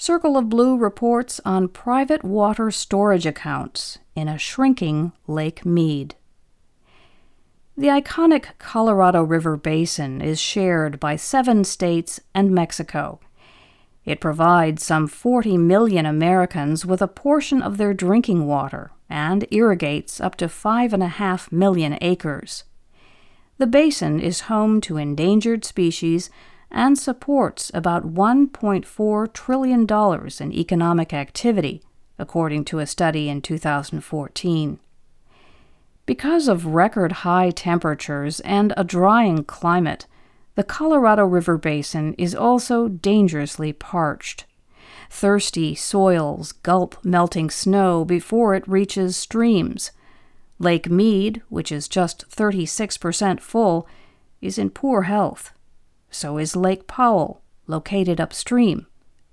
Circle of Blue reports on private water storage accounts in a shrinking Lake Mead. The iconic Colorado River Basin is shared by seven states and Mexico. It provides some 40 million Americans with a portion of their drinking water and irrigates up to 5.5 million acres. The basin is home to endangered species and supports about $1.4 trillion in economic activity, according to a study in 2014. Because of record high temperatures and a drying climate, the Colorado River Basin is also dangerously parched. Thirsty soils gulp melting snow before it reaches streams. Lake Mead, which is just 36% full, is in poor health. So is Lake Powell, located upstream,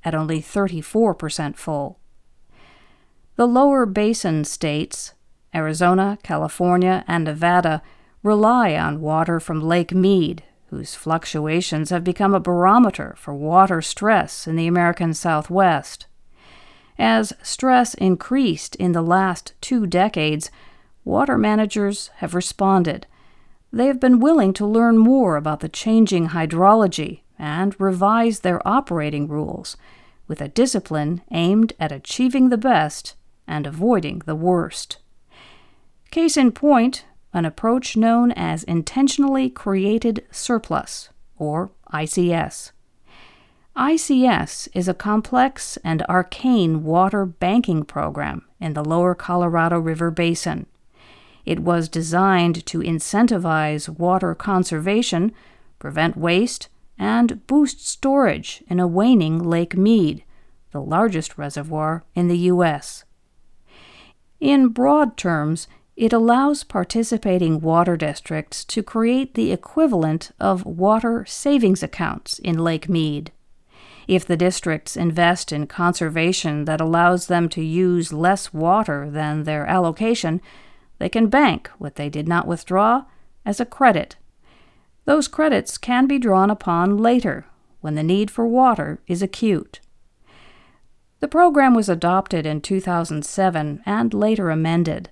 at only 34% full. The lower basin states, Arizona, California, and Nevada rely on water from Lake Mead, whose fluctuations have become a barometer for water stress in the American Southwest. As stress increased in the last two decades, water managers have responded. They have been willing to learn more about the changing hydrology and revise their operating rules with a discipline aimed at achieving the best and avoiding the worst. Case in point, an approach known as Intentionally Created Surplus, or ICS. ICS is a complex and arcane water banking program in the lower Colorado River Basin. It was designed to incentivize water conservation, prevent waste, and boost storage in a waning Lake Mead, the largest reservoir in the U.S. In broad terms, it allows participating water districts to create the equivalent of water savings accounts in Lake Mead. If the districts invest in conservation that allows them to use less water than their allocation, they can bank what they did not withdraw as a credit. Those credits can be drawn upon later when the need for water is acute. The program was adopted in 2007 and later amended.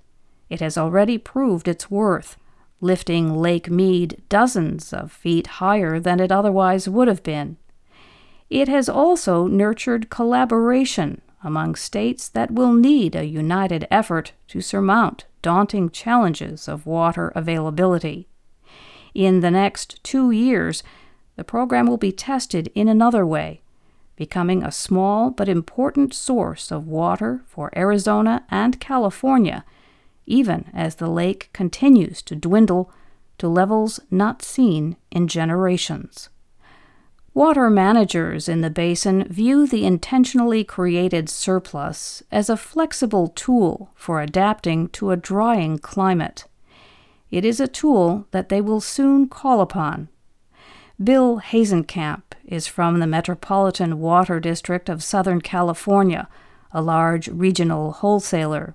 It has already proved its worth, lifting Lake Mead dozens of feet higher than it otherwise would have been. It has also nurtured collaboration among states that will need a united effort to surmount daunting challenges of water availability. In the next two years, the program will be tested in another way, becoming a small but important source of water for Arizona and California even as the lake continues to dwindle to levels not seen in generations. Water managers in the basin view the intentionally created surplus as a flexible tool for adapting to a drying climate. It is a tool that they will soon call upon. Bill Hasencamp is from the Metropolitan Water District of Southern California, a large regional wholesaler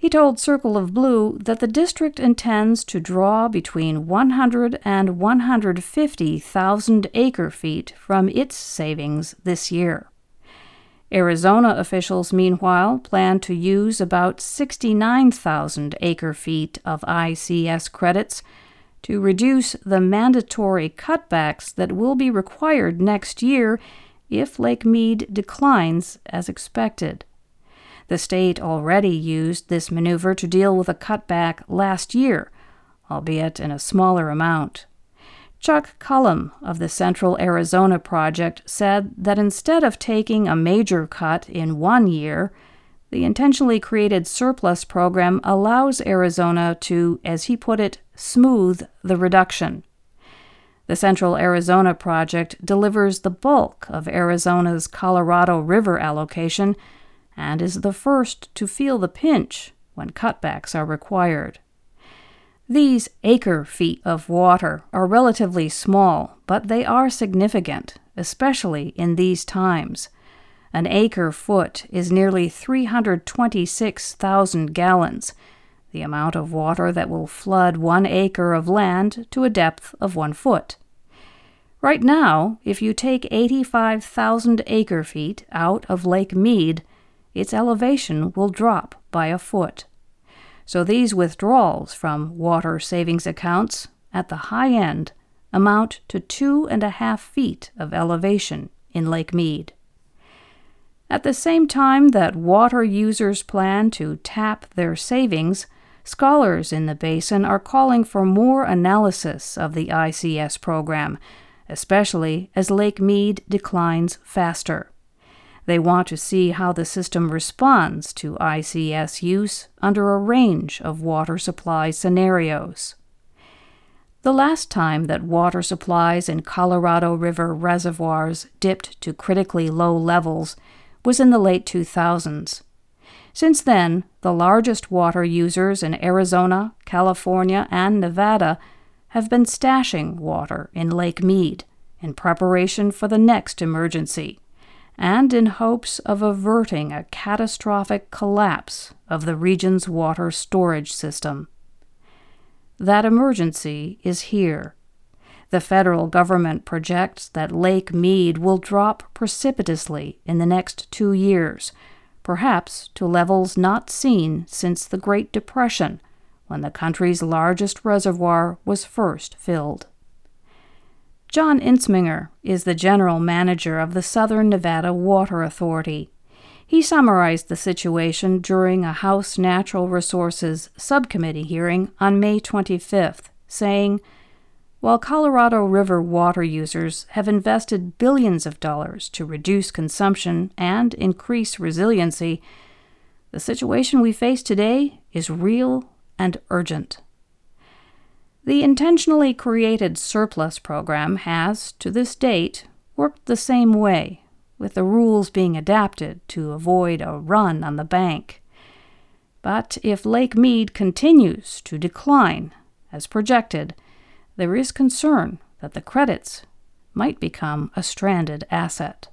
he told Circle of Blue that the district intends to draw between 100 and 150,000 acre feet from its savings this year. Arizona officials, meanwhile, plan to use about 69,000 acre feet of ICS credits to reduce the mandatory cutbacks that will be required next year if Lake Mead declines as expected. The state already used this maneuver to deal with a cutback last year, albeit in a smaller amount. Chuck Cullom of the Central Arizona Project said that instead of taking a major cut in one year, the intentionally created surplus program allows Arizona to, as he put it, smooth the reduction. The Central Arizona Project delivers the bulk of Arizona's Colorado River allocation and is the first to feel the pinch when cutbacks are required. These acre feet of water are relatively small, but they are significant, especially in these times. An acre foot is nearly 326,000 gallons, the amount of water that will flood one acre of land to a depth of one foot. Right now, if you take 85,000 acre feet out of Lake Mead, its elevation will drop by a foot. So these withdrawals from water savings accounts at the high end amount to two and a half feet of elevation in Lake Mead. At the same time that water users plan to tap their savings, scholars in the basin are calling for more analysis of the ICS program especially as Lake Mead declines faster. They want to see how the system responds to ICS use under a range of water supply scenarios. The last time that water supplies in Colorado River reservoirs dipped to critically low levels was in the late 2000s. Since then, the largest water users in Arizona, California, and Nevada have been stashing water in Lake Mead in preparation for the next emergency and in hopes of averting a catastrophic collapse of the region's water storage system. That emergency is here. The federal government projects that Lake Mead will drop precipitously in the next two years, perhaps to levels not seen since the Great Depression when the country's largest reservoir was first filled. John Entsminger is the general manager of the Southern Nevada Water Authority. He summarized the situation during a House Natural Resources Subcommittee hearing on May 25th, saying, While Colorado River water users have invested billions of dollars to reduce consumption and increase resiliency, the situation we face today is real and urgent. The intentionally created surplus program has, to this date, worked the same way, with the rules being adapted to avoid a run on the bank. But if Lake Mead continues to decline, as projected, there is concern that the credits might become a stranded asset.